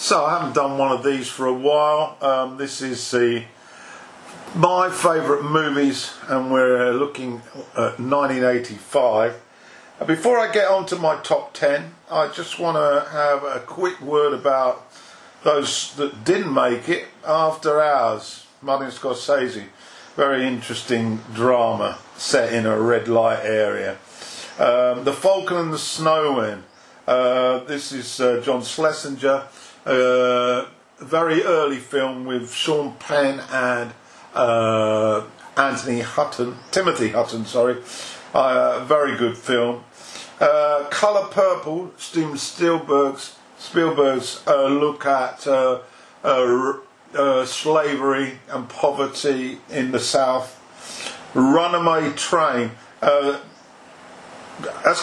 So I haven't done one of these for a while. Um, this is the my favourite movies, and we're looking at 1985. Uh, Before I get on to my top 10, I just want to have a quick word about those that didn't make it after hours. Martin Scorsese, very interesting drama set in a red light area. Um, the Falcon and the Snowman. Uh, this is uh, John Schlesinger uh, very early film with Sean Penn and uh, Anthony Hutton, Timothy Hutton, sorry. Uh, very good film. Uh, Color Purple, Steven Spielberg's, Spielberg's uh, look at uh, uh, slavery and poverty in the South. Runaway Train. let's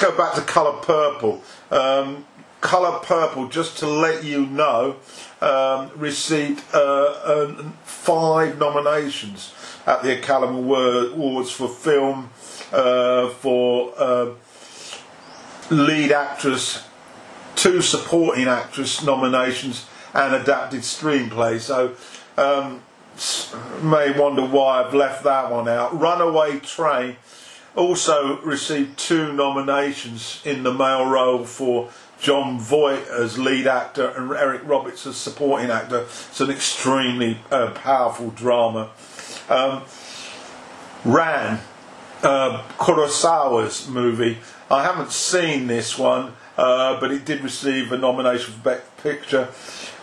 go back to Color Purple. Um, Colour Purple, just to let you know, um, received uh, five nominations at the Academy Awards for film, uh, for uh, lead actress, two supporting actress nominations, and adapted screenplay. So, um, may wonder why I've left that one out. Runaway Train also received two nominations in the male role for Jon Voight as lead actor and Eric Roberts as supporting actor. It's an extremely uh, powerful drama. Um, Ran, uh, Kurosawa's movie. I haven't seen this one, uh, but it did receive a nomination for Best Picture.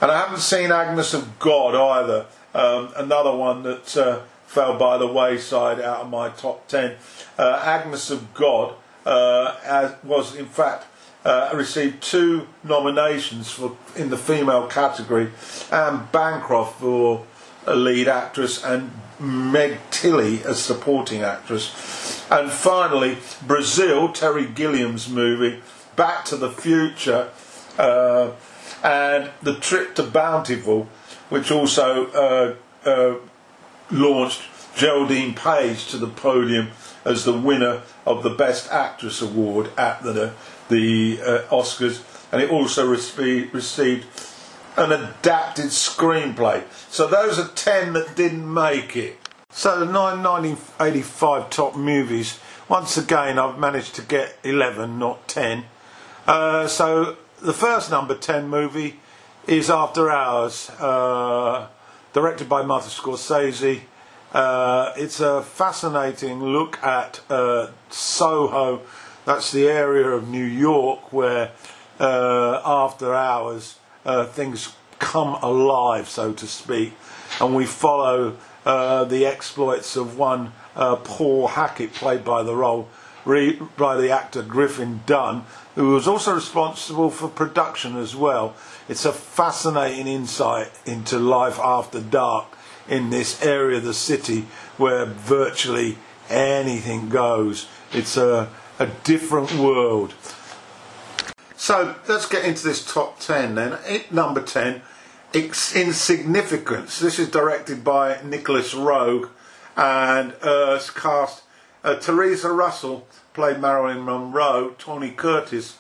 And I haven't seen Agnes of God either. Um, another one that uh, fell by the wayside out of my top ten. Uh, Agnes of God uh, was, in fact, uh, received two nominations for in the female category, and Bancroft for a lead actress and Meg Tilly as supporting actress. And finally, Brazil, Terry Gilliam's movie, Back to the Future, uh, and The Trip to Bountiful, which also uh, uh launched Geraldine Page to the podium as the winner of the Best Actress Award at the the uh, Oscars, and it also received an adapted screenplay. So those are 10 that didn't make it. So the 1985 top movies, once again, I've managed to get 11, not 10. Uh, so the first number 10 movie is After Hours, uh, directed by Martin Scorsese. Uh, it's a fascinating look at uh, Soho that's the area of New York where, uh, after hours, uh, things come alive, so to speak, and we follow uh, the exploits of one uh, Paul Hackett, played by the role re- by the actor Griffin Dunne, who was also responsible for production as well. It's a fascinating insight into life after dark in this area of the city where virtually anything goes. It's a a different world. So let's get into this top 10 then. Number 10, it's Insignificance. This is directed by Nicolas Roeg and uh, cast uh, Theresa Russell played Marilyn Monroe, Tony Curtis,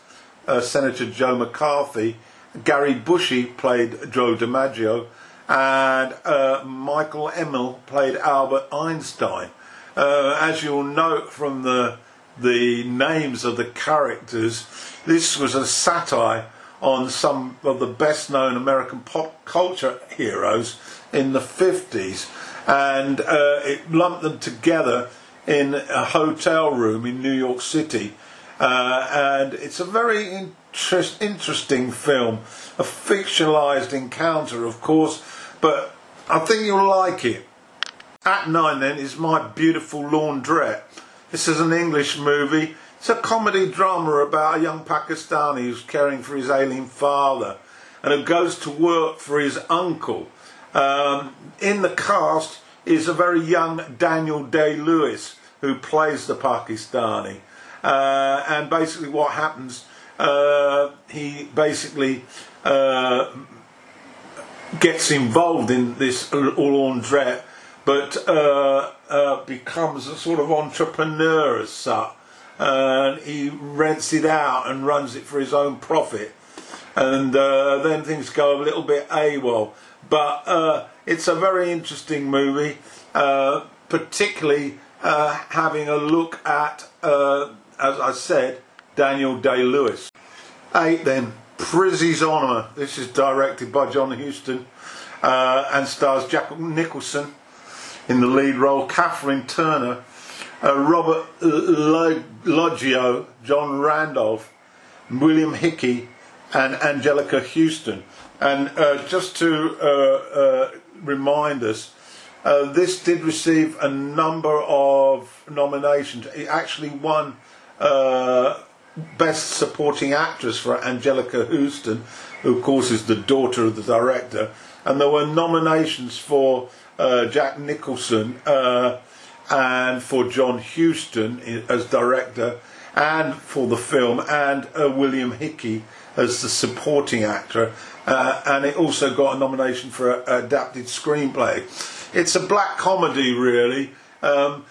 uh, Senator Joe McCarthy, Gary Busey played Joe DiMaggio, and uh, Michael Emil played Albert Einstein. Uh, as you'll note from the the names of the characters. This was a satire on some of the best known American pop culture heroes in the 50s and uh, it lumped them together in a hotel room in New York City. Uh, and it's a very interest, interesting film, a fictionalized encounter, of course, but I think you'll like it. At nine, then, is My Beautiful Laundrette. This is an English movie. It's a comedy drama about a young Pakistani who's caring for his ailing father and who goes to work for his uncle. Um, in the cast is a very young Daniel Day Lewis who plays the Pakistani. Uh, and basically, what happens, uh, he basically uh, gets involved in this laundrette but uh, uh, becomes a sort of entrepreneur as such. And he rents it out and runs it for his own profit. and uh, then things go a little bit AWOL. But uh, it's a very interesting movie, uh, particularly uh, having a look at, as I said, Daniel Day Lewis. Eight then, Prizzi's Honour. This is directed by John Huston and stars Jack Nicholson in the lead role, Kathryn Turner, uh, Robert Loggia, John Randolph, William Hickey, and Anjelica Huston. And uh, just to uh, uh, remind us, uh, this did receive a number of nominations. It actually won uh, Best Supporting Actress for Anjelica Huston, who of course is the daughter of the director. And there were nominations for uh, Jack Nicholson and for John Huston as director and for the film, and William Hickey as the supporting actor, uh, and it also got a nomination for a, adapted screenplay. It's a black comedy, really. Um,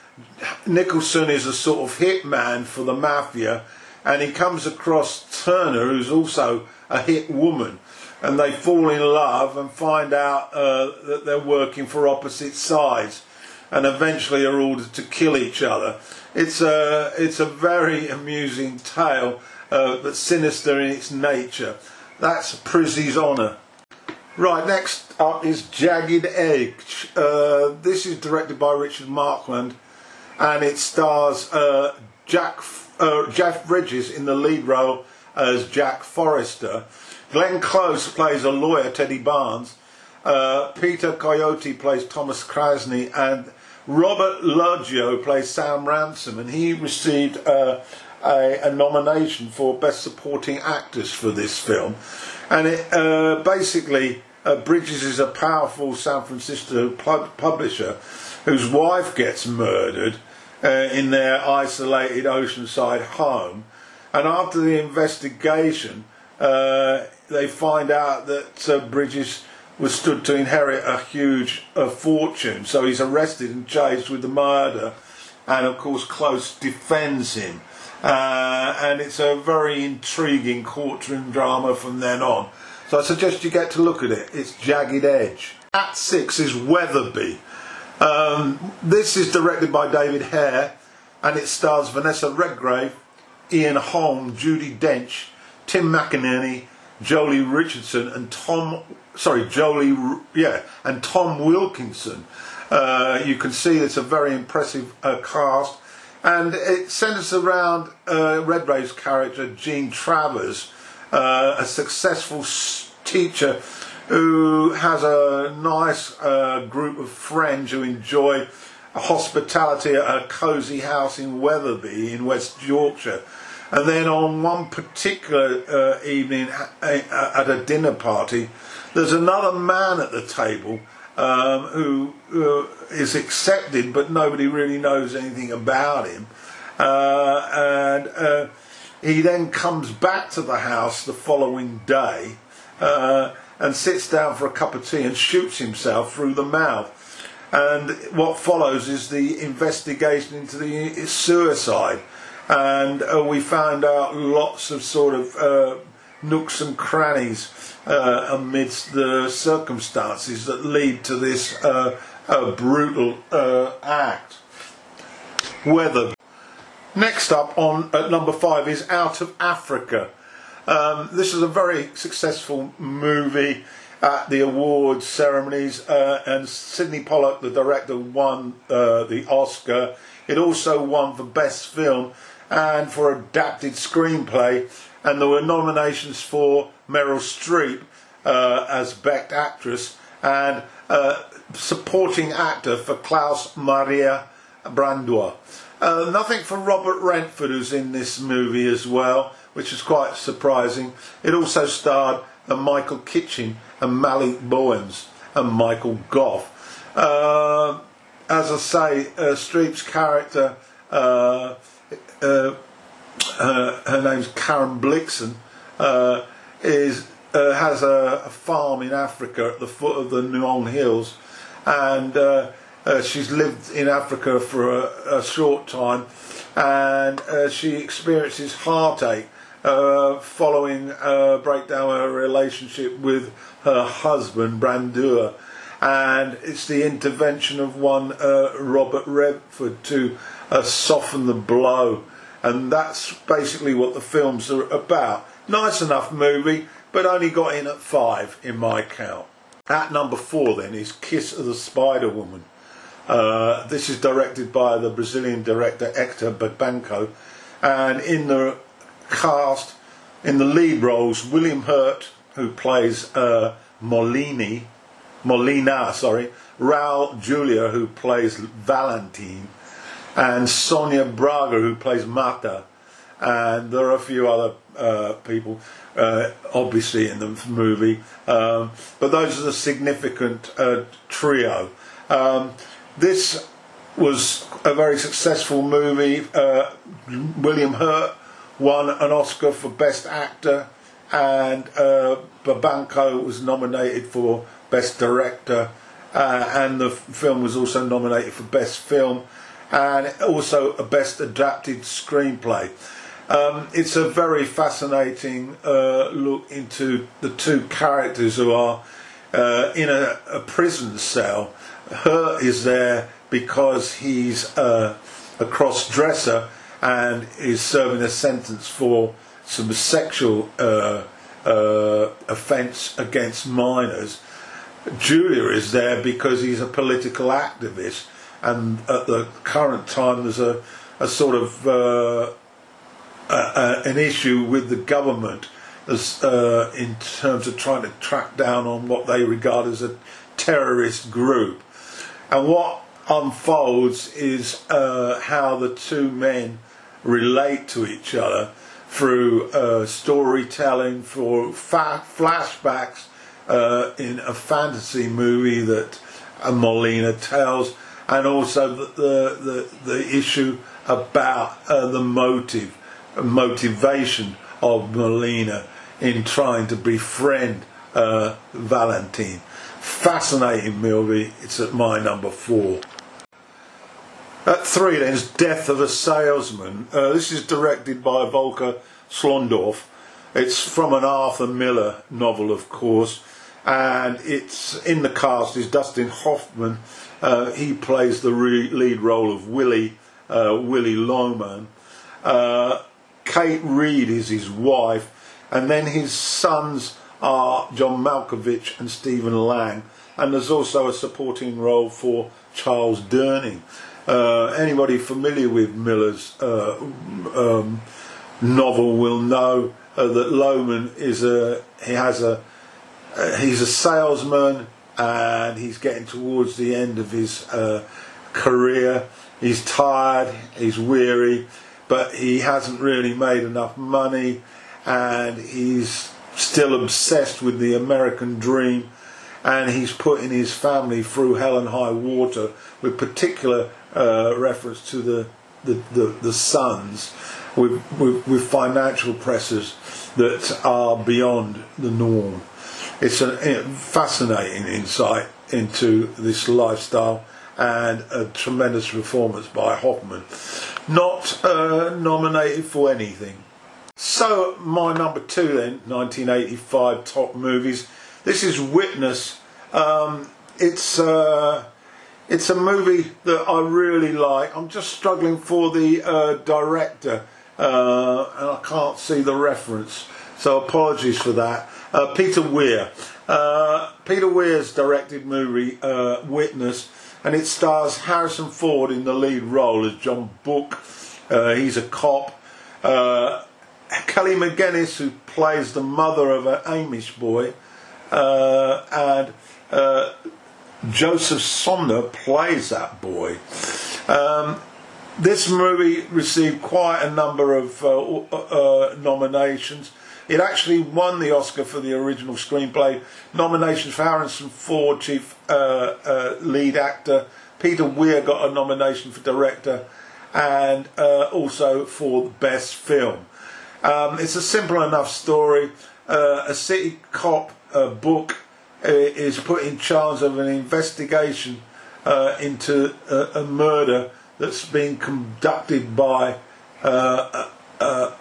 Nicholson is a sort of hitman for the mafia, and he comes across Turner, who's also a hit woman, and they fall in love and find out uh, that they're working for opposite sides, and eventually are ordered to kill each other. It's a it's a very amusing tale uh, but sinister in its nature. That's Prizzi's Honour. Right, next up is Jagged Edge. Uh, this is directed by Richard Marquand and it stars uh, Jack uh, Jeff Bridges in the lead role as Jack Forrester. Glenn Close plays a lawyer, Teddy Barnes. Uh, Peter Coyote plays Thomas Krasny and Robert Loggia plays Sam Ransom and he received uh, a, a, nomination for Best Supporting Actors for this film. And it uh, basically, uh, Bridges is a powerful San Francisco pub- publisher whose wife gets murdered uh, in their isolated oceanside home. And after the investigation, uh, they find out that uh, Bridges was stood to inherit a huge uh, fortune. So he's arrested and charged with the murder. And of course, Close defends him. Uh, and it's a very intriguing courtroom drama from then on. So I suggest you get to look at it. It's Jagged Edge. At six is Wetherby. Um, this is directed by David Hare and it stars Vanessa Redgrave, Ian Holm, Judi Dench, Tim McInnerny, Joely Richardson, and Tom. Sorry, Joely. Yeah, and Tom Wilkinson. Uh, you can see it's a very impressive uh, cast and it centres around uh, Redgrave's character, Jean Travers, uh, a successful teacher who has a nice uh, group of friends who enjoy hospitality at a cosy house in Wetherby in West Yorkshire. And then on one particular uh, evening at a dinner party, there's another man at the table um, who uh, is accepted, but nobody really knows anything about him. Uh, and uh, he then comes back to the house the following day uh, and sits down for a cup of tea and shoots himself through the mouth. And what follows is the investigation into the suicide. And uh, we found out lots of sort of uh, nooks and crannies uh, amidst the circumstances that lead to this uh, brutal uh, act. Weather. Next up on at number five is Out of Africa. Um, this is a very successful movie at the awards ceremonies, uh, and Sydney Pollack, the director, won the Oscar. It also won for Best Film and for Adapted Screenplay and there were nominations for Meryl Streep uh, as Best Actress and uh, supporting actor for Klaus Maria Brandauer. Uh, nothing for Robert Redford, who's in this movie as well, which is quite surprising. It also starred uh, Michael Kitchen and Malik Bowens and Michael Gough. Uh, as I say, uh, Streep's character uh, uh, uh, her name's Karen Blixen, uh, is uh, has a, a, farm in Africa at the foot of the Ngong Hills, and uh, she's lived in Africa for a, a short time, and she experiences heartache following a breakdown of her relationship with her husband, Brandauer. And it's the intervention of one Robert Redford to uh, soften the blow. And that's basically what the films are about. Nice enough movie, but only got in at five in my count. At number four, then, is Kiss of the Spider Woman. Uh, this is directed by the Brazilian director Hector Babenco, and in the cast, in the lead roles, William Hurt, who plays uh, Molini, Molina, sorry, Raul Julia, who plays Valentine, and Sonia Braga, who plays Mata, and there are a few other uh, people, uh, obviously, in the movie, um, but those are the significant uh, trio. Um, this was a very successful movie. Uh, William Hurt won an Oscar for Best Actor, and uh, Babenco was nominated for Best Director, uh, and the film was also nominated for Best Film, and also a Best Adapted Screenplay. Um, it's a very fascinating uh, look into the two characters who are uh, in a, a prison cell Hurt is there because he's a, a cross dresser and is serving a sentence for some sexual uh, uh, offence against minors. Julia is there because he's a political activist, and at the current time there's a, a sort of uh, a, an issue with the government as, uh, in terms of trying to track down on what they regard as a terrorist group. And what unfolds is uh, how the two men relate to each other through uh, storytelling, for fa- flashbacks uh, in a fantasy movie that uh, Molina tells, and also the, the, the, the issue about uh, the motive, motivation of Molina in trying to befriend uh, Valentine fascinating movie. It's at my number four. At three, then, is Death of a Salesman. Uh, this is directed by Volker Schlöndorff. It's from an Arthur Miller novel, of course, and it's in the cast is Dustin Hoffman. Uh, he plays the re- lead role of Willy, uh, Willy Loman. Uh, Kate Reid is his wife, and then his sons are John Malkovich and Stephen Lang, and there's also a supporting role for Charles Durning. Uh, anybody familiar with Miller's uh, um, novel will know uh, that Loman is a he has a he's a salesman and he's getting towards the end of his uh, career. He's tired, he's weary, but he hasn't really made enough money, and he's still obsessed with the American dream, and he's putting his family through hell and high water, with particular uh, reference to the the, the, the sons, with, with, with financial pressures that are beyond the norm. It's a fascinating insight into this lifestyle and a tremendous performance by Hoffman. Not uh, nominated for anything. So, my number two then, 1985 top movies. This is Witness. Um, it's uh, it's a movie that I really like. I'm just struggling for the uh, director, uh, and I can't see the reference. So apologies for that. Uh, Peter Weir. Uh, Peter Weir's directed movie uh, Witness, and it stars Harrison Ford in the lead role as John Book. he's a cop. Kelly McGillis, who plays the mother of an Amish boy, uh, and uh, Joseph Sumner plays that boy. Um, this movie received quite a number of uh, uh nominations. It actually won the Oscar for the original screenplay. Nominations for Harrison Ford, chief uh, uh, lead actor. Peter Weir got a nomination for director, and also for best film. Um, it's a simple enough story. Uh, a city cop uh, book uh, is put in charge of an investigation uh, into a, a, murder that's been conducted by uh, a,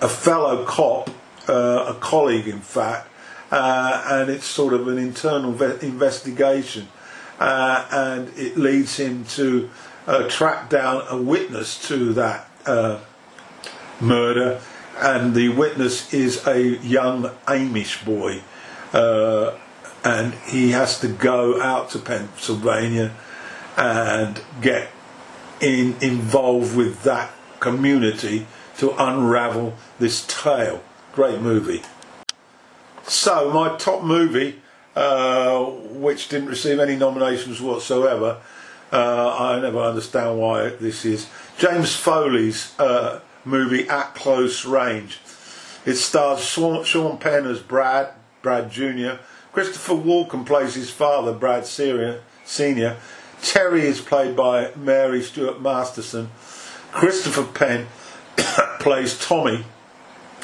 a fellow cop, uh, a colleague in fact, uh, and it's sort of an internal ve- investigation, uh, and it leads him to uh, track down a witness to that uh, murder, and the witness is a young Amish boy, uh, and he has to go out to Pennsylvania and get in, involved with that community to unravel this tale. Great movie. So, my top movie, uh, which didn't receive any nominations whatsoever, uh, I never understand why this is James Foley's uh, movie At Close Range. It stars Sean, Penn as Brad, Brad Jr., Christopher Walken plays his father, Brad Senior. Terry is played by Mary Stuart Masterson. Christopher Penn plays Tommy,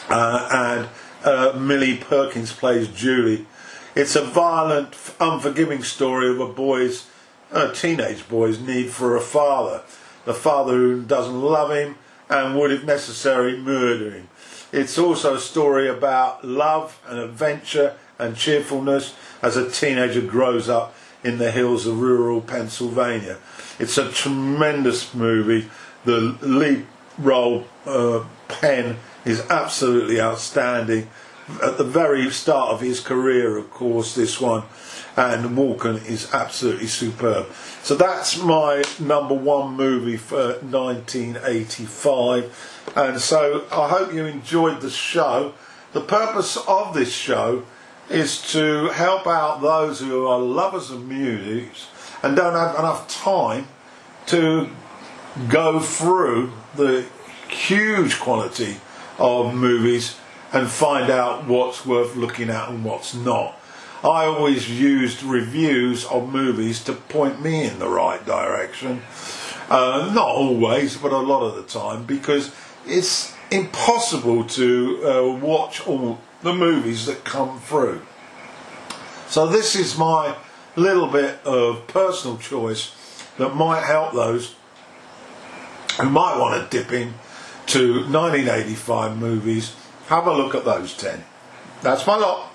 and uh, Millie Perkins plays Julie. It's a violent, unforgiving story of a boy's, a teenage boy's need for a father. The father who doesn't love him and would, if necessary, murder him. It's also a story about love and adventure and cheerfulness as a teenager grows up in the hills of rural Pennsylvania. It's a tremendous movie. The lead role, uh, Penn, is absolutely outstanding. At the very start of his career, of course, this one, and Walken is absolutely superb. So that's my number one movie for 1985. And so I hope you enjoyed the show. The purpose of this show is to help out those who are lovers of music and don't have enough time to go through the huge quality of movies and find out what's worth looking at and what's not. I always used reviews of movies to point me in the right direction. Uh, not always, but a lot of the time, because it's impossible to uh, watch all the movies that come through. So this is my little bit of personal choice that might help those who might want to dip in to 1985 movies. Have a look at those 10. That's my lot.